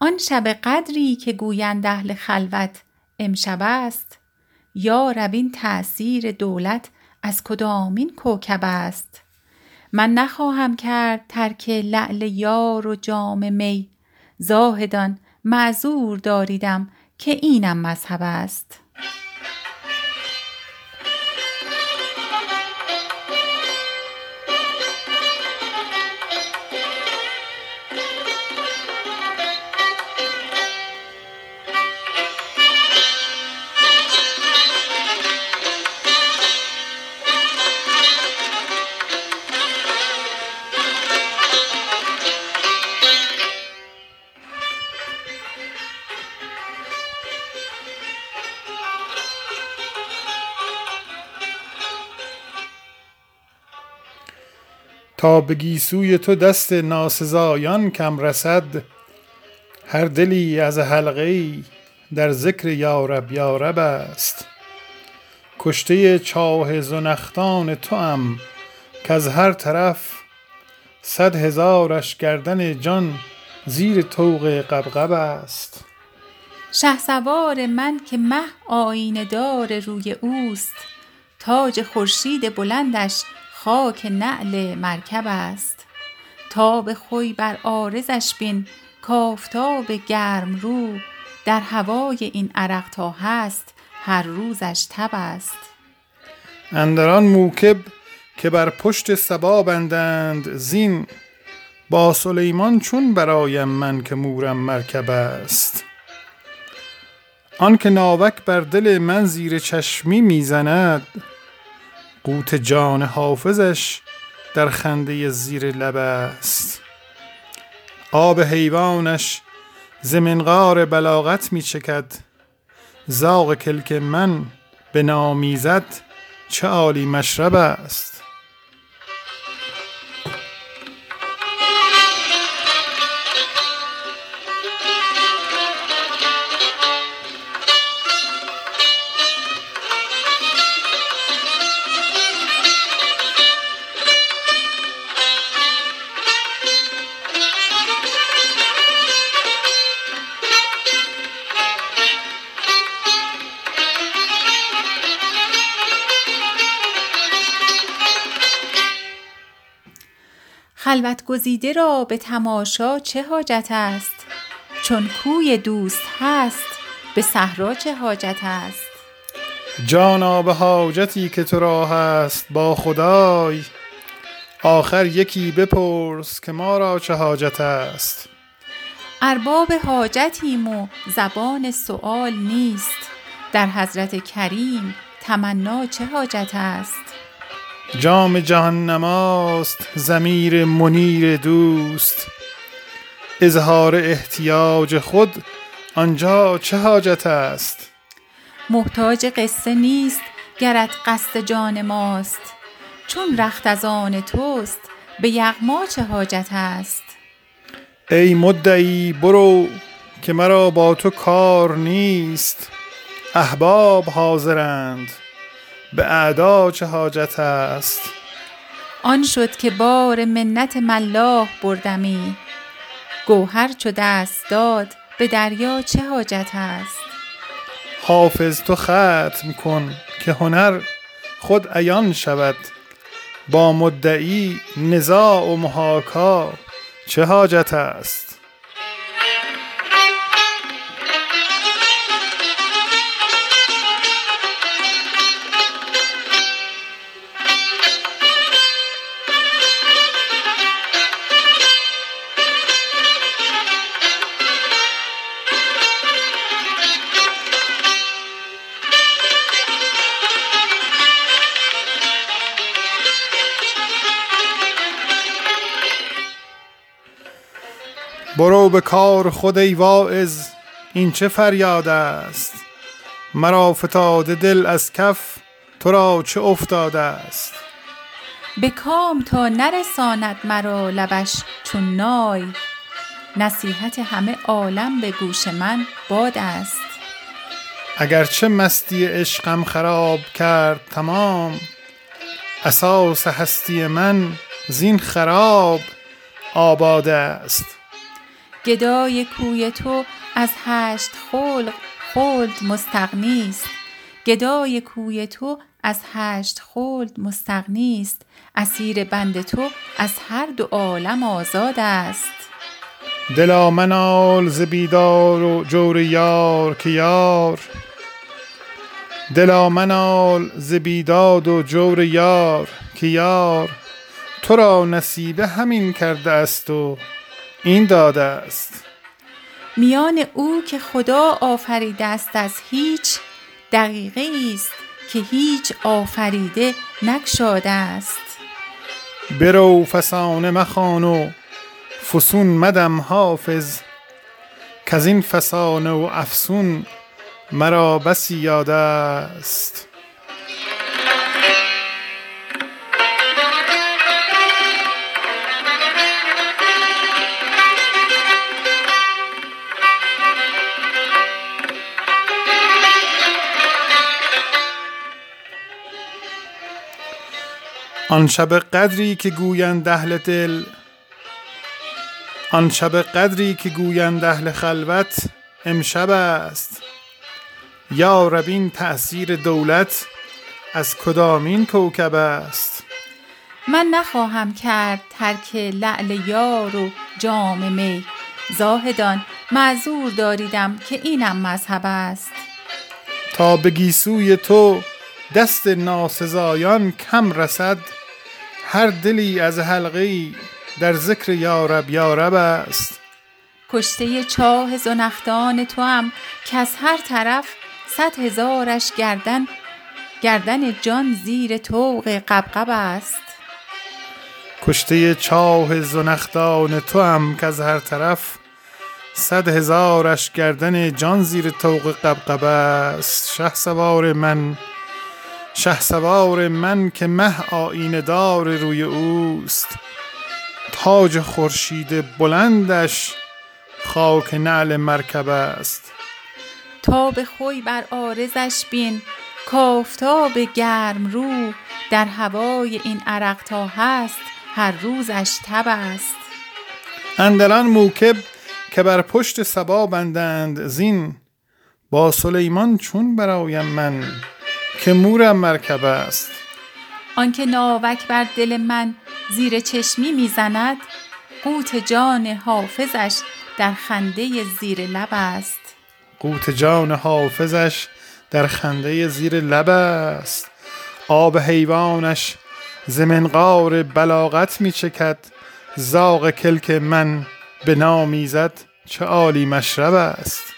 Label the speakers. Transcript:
Speaker 1: آن شب قدری که گویند اهل خلوت امشب است. یا رب این تأثیر دولت از کدامین کوکب است؟ من نخواهم کرد ترک لعل یار و جام می. زاهدان معذور داریدم که اینم مذهب است.
Speaker 2: تا به گیسوی تو دست ناسزایان کم رسد هر دلی از حلقه در ذکر یارب یارب است. کشته چاه زنخدان توام کز هر طرف صد هزارش گردن جان زیر طوق غبغب است.
Speaker 1: شهسوار من که مه آیینه دار روی اوست تاج خورشید بلندش خاک نعل مرکب است. تاب خوی بر عارضش بین کآفتاب گرم رو در هوای این عرق تا هست هر روزش تب است.
Speaker 2: اندر آن موکب که بر پشت صبا بندند زین با سلیمان چون برآیم من که مورم مرکب است. آنک ناوک بر دل من زیر چشمی می زند قوت جان حافظش در خنده زیر لب است. آب حیوانش ز منقار بلاغت می چکد. زاغ کلک من به نام ایزد چه عالی مشرب است.
Speaker 1: خلوت گزیده را به تماشا چه حاجت است؟ چون کوی دوست هست به صحرا چه حاجت است؟
Speaker 2: جانا به حاجتی که تو را هست با خدای. آخر یکی بپرس که ما را چه حاجت است؟
Speaker 1: ارباب حاجتیم و زبان سؤال نیست. در حضرت کریم تمنا چه حاجت است؟
Speaker 2: جام جهان نماست ضمیر منیر دوست. اظهار احتیاج خود آنجا چه حاجت است؟
Speaker 1: محتاج قصه نیست گرت قصد جان ماست. چون رخت از آن توست به یغما چه حاجت است؟
Speaker 2: ای مدعی برو که مرا با تو کار نیست. احباب حاضرند. به اعدا چه حاجت است؟
Speaker 1: آن شد که بار منت ملاح بردمی. گوهر چو دست داد به دریا چه حاجت است؟
Speaker 2: حافظ تو ختم کن که هنر خود عیان شود. با مدعی نزاع و محاکا چه حاجت است؟ برو به کار خود ای واعظ این چه فریاد است؟ مرا فتاده دل از کف تو را چه افتاده است؟
Speaker 1: به کام تا نرساند مرا لبش چون نای نصیحت همه عالم به گوش من باد است.
Speaker 2: اگر چه مستی عشقم خراب کرد تمام اساس هستی من زین خراب آباد است.
Speaker 1: گدای کوی تو از هشت خلق خلد مستغنی است. گدای کوی تو از هشت خلد مستغنی است. اسیر بند تو از هر دو عالم آزاد است.
Speaker 2: دلا منال ز بیدار و جور یار که یار. دلا منال ز بیداد و جور یار که یار. تو را نصیبه همین کرده است و این داده است.
Speaker 1: میان او که خدا آفریده است از هیچ دقیقه است که هیچ آفریده نگشاده است.
Speaker 2: برو فسانه مخوان و فسون مدم حافظ کز این فسانه و افسون مرا بسی یاد است. آن شب قدری که گویند اهل دل آن شب قدری که گویند اهل خلوت امشب است. یا رب این تأثیر دولت از کدامین کوکب است؟
Speaker 1: من نخواهم کرد ترک لعل یار و جام می. زاهدان معذور داریدم که اینم مذهب است.
Speaker 2: تا به گیسوی تو دست ناسزایان کم رسد هر دلی از حلقه در ذکر یارب یارب است.
Speaker 1: کشته چاه زنختان تو هم که از هر طرف صد هزارش گردن گردن جان زیر طوق قبقب است.
Speaker 2: کشته چاه زنختان تو هم که از هر طرف صد هزارش گردن جان زیر طوق قبقب است. شه سوار من شه سوار من که مه آینه دار روی اوست. تاج خورشید بلندش خاک نعل مرکب است.
Speaker 1: تاب خوی بر عارضش بین کافتاب گرم رو در هوای این عرق تا هست هر روزش تب است.
Speaker 2: اندران موکب که بر پشت سبا بندند زین با سلیمان چون برایم من؟ که مورم مرکب است.
Speaker 1: آنکه ناوک بر دل من زیر چشمی می‌زند قوت جان حافظش در خنده زیر لب است.
Speaker 2: قوت جان حافظش در خنده زیر لب است. آب حیوانش ز منقار بلاغت می چکد زاغ کلک من به نام ایزد چه عالی مشرب است.